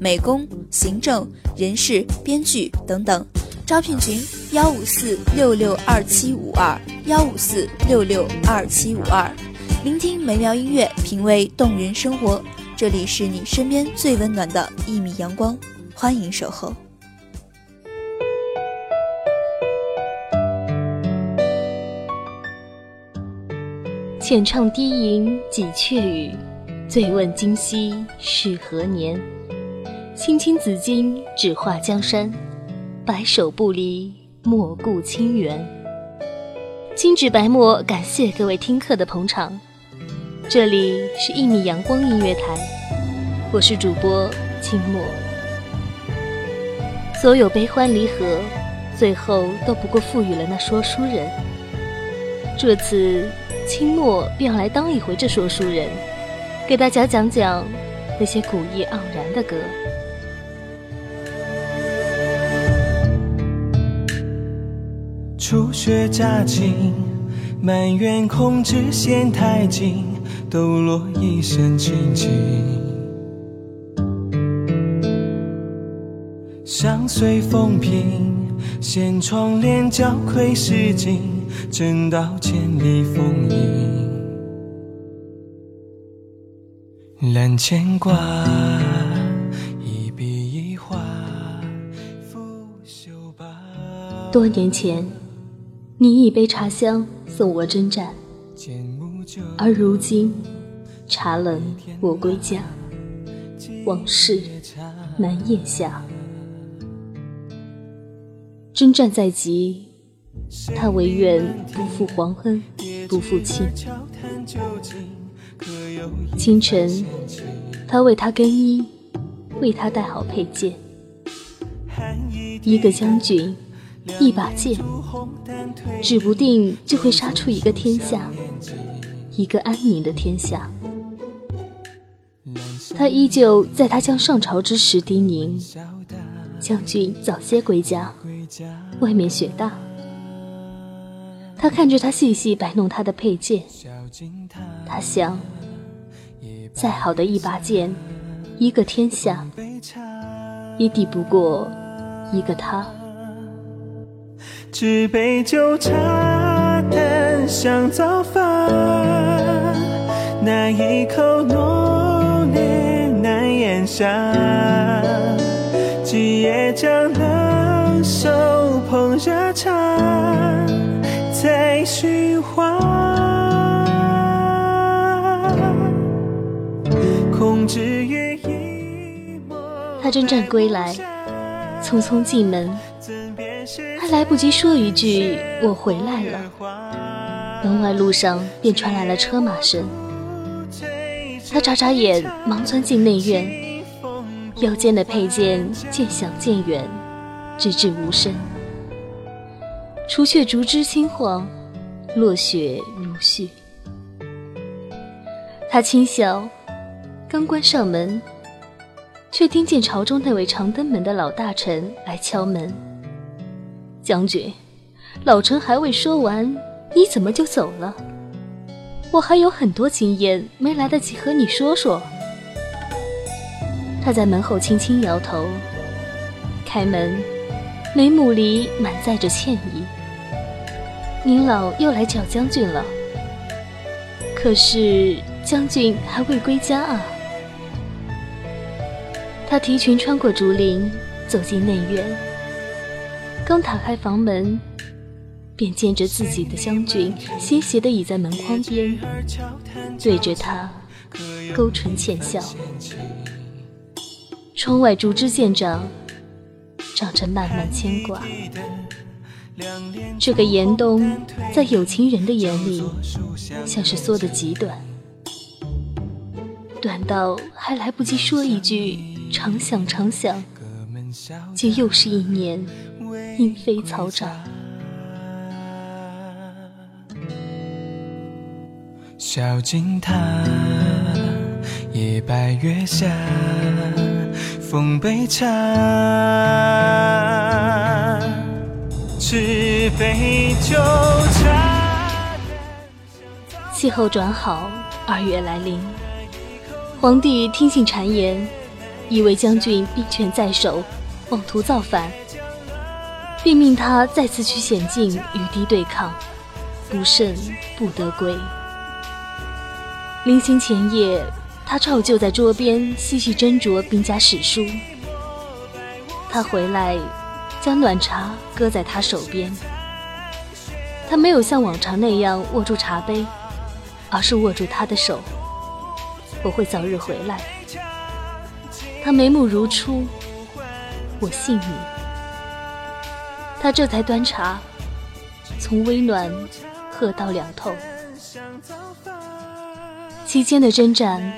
美工、行政、人事、编剧等等。招聘群：幺五四六六二七五二幺五四六六二七五二。聆听美妙音乐，品味动人生活，这里是你身边最温暖的一米阳光，欢迎守候。浅唱低吟几阙语，醉问今夕是何年？青青子衿，只画江山，白首不离莫顾清源。精致白墨，感谢各位听课的捧场。这里是一米阳光音乐台，我是主播清墨。所有悲欢离合，最后都不过赋予了那说书人。这次。清末便要来当一回这说书人，给大家讲讲那些古意盎然的歌。初雪乍晴，满园空枝嫌太近，抖落一身清静。相随风平，掀窗帘，交愧诗经。正道千里风影，揽牵挂，一笔一画，拂袖罢。多年前，你一杯茶香送我征战，而如今，茶冷我归家，往事难咽下。征战在即。他唯愿不负皇恩，不负卿。清晨，他为他更衣，为他带好佩剑。一个将军，一把剑，指不定就会杀出一个天下，一个安宁的天下。他依旧在他将上朝之时叮咛：将军早些归家，外面雪大。他看着他细细摆弄他的佩剑，他想，再好的一把剑，一个天下，也抵不过一个他。纸杯酒茶淡香早饭，那一口浓烈难咽下，几夜将冷手捧热茶。在循环，他征战归来，匆匆进门，来不及说一句“我回来了”，门外路上便传来了车马声。他眨眨眼，忙钻进内院，腰间的佩剑渐响渐远，直至无声。除却竹枝轻晃，落雪如絮。他轻笑，刚关上门，却听见朝中那位长登门的老大臣来敲门。将军，老臣还未说完，你怎么就走了？我还有很多经验没来得及和你说说。他在门后轻轻摇头，开门，眉目里满载着歉意。您老又来找将军了，可是将军还未归家啊。他提裙穿过竹林，走进内院。刚打开房门，便见着自己的将军斜斜地倚在门框边，对着他勾唇浅笑。窗外竹枝渐长，长着漫漫牵挂。这个严冬，在有情人的眼里，像是缩得极短，短到还来不及说一句长想长想，就又是一年莺飞草长。小径塔，夜白月下，奉杯茶。纸杯酒茶。气候转好，二月来临。皇帝听信谗言，以为将军兵权在手，妄图造反，并命他再次去险境与敌对抗，不胜不得归。临行前夜，他照旧在桌边细细斟酌兵家史书。他回来。将暖茶搁在他手边，他没有像往常那样握住茶杯，而是握住他的手。我会早日回来。他眉目如初，我信你。他这才端茶，从微暖喝到凉透。期间的征战，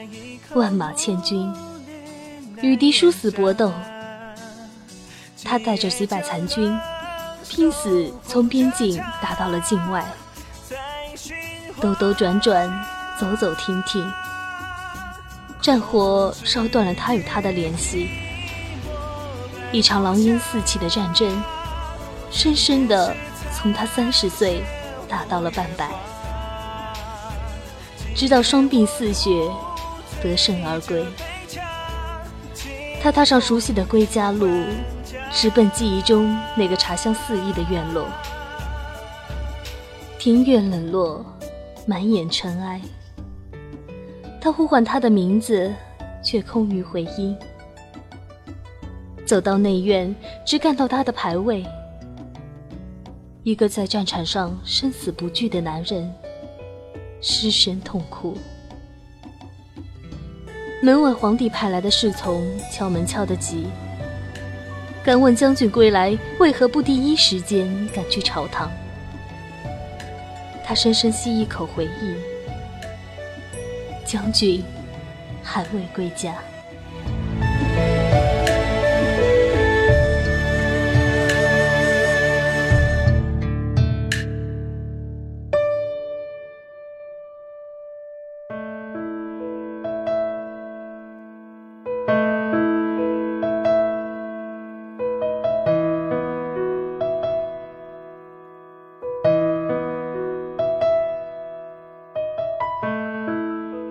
万马千军，与敌殊死搏斗。他带着几百残军，拼死从边境打到了境外，兜兜转转，走走停停，战火烧断了他与他的联系。一场狼烟四起的战争，深深的从他三十岁打到了半百，直到双鬓似雪，得胜而归。他踏上熟悉的归家路。直奔记忆中那个茶香四溢的院落，庭院冷落，满眼尘埃。他呼唤他的名字，却空余回音。走到内院，只看到他的牌位，一个在战场上生死不惧的男人，失声痛哭。门外，皇帝派来的侍从敲门敲得急。敢问将军归来，为何不第一时间赶去朝堂？他深深吸一口，回忆：将军还未归家。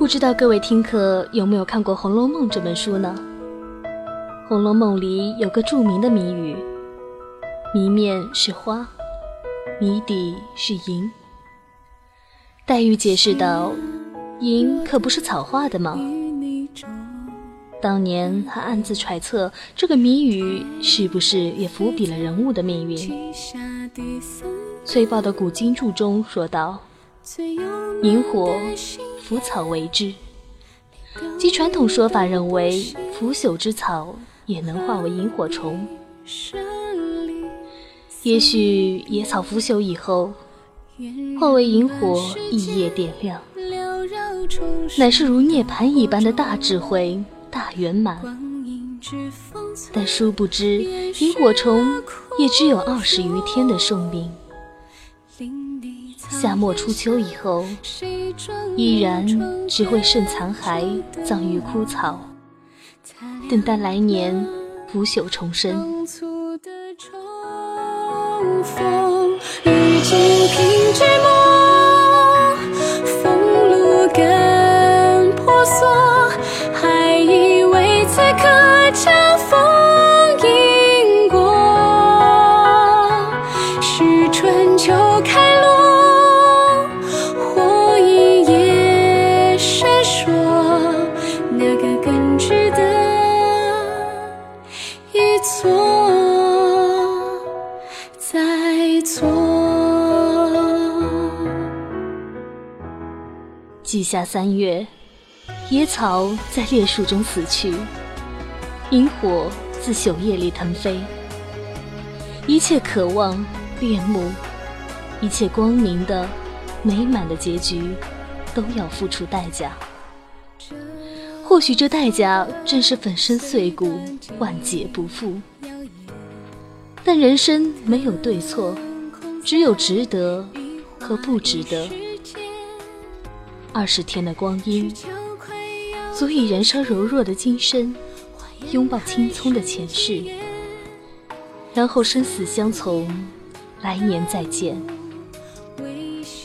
知道各位听客有没有看过《红楼梦》这本书呢？《红楼梦》里有个著名的谜语，谜面是花，谜底是银。黛玉解释道：“银可不是草画的吗？”当年还暗自揣测这个谜语是不是也伏笔了人物的命运。崔豹的《古今注》中说道：“萤火。”腐草为之，即传统说法认为，腐朽之草也能化为萤火虫。也许野草腐朽以后，化为萤火，一夜点亮，乃是如涅槃一般的大智慧、大圆满。但殊不知，萤火虫也只有二十余天的寿命。夏末初秋以后，依然只会剩残骸，葬于枯草，等待来年腐朽重生。季夏三月，野草在烈树中死去，萤火自朽叶里腾飞。一切渴望、恋慕，一切光明的、美满的结局，都要付出代价。或许这代价正是粉身碎骨、万劫不复。但人生没有对错，只有值得和不值得。二十天的光阴，足以燃烧柔弱的今生，拥抱青葱的前世，然后生死相从，来年再见。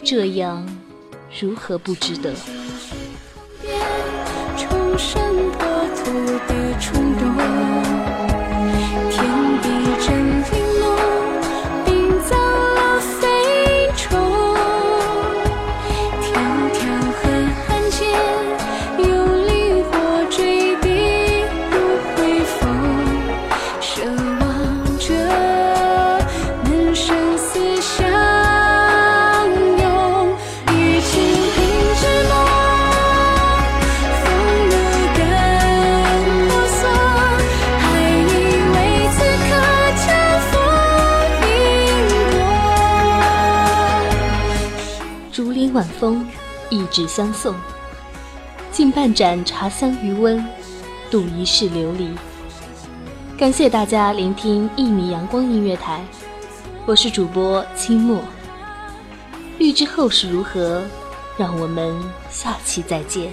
这样，如何不值得？重生破土的冲动。一纸相送，敬半盏茶香余温，度一世流离。感谢大家聆听一米阳光音乐台，我是主播清末。欲知后事如何，让我们下期再见。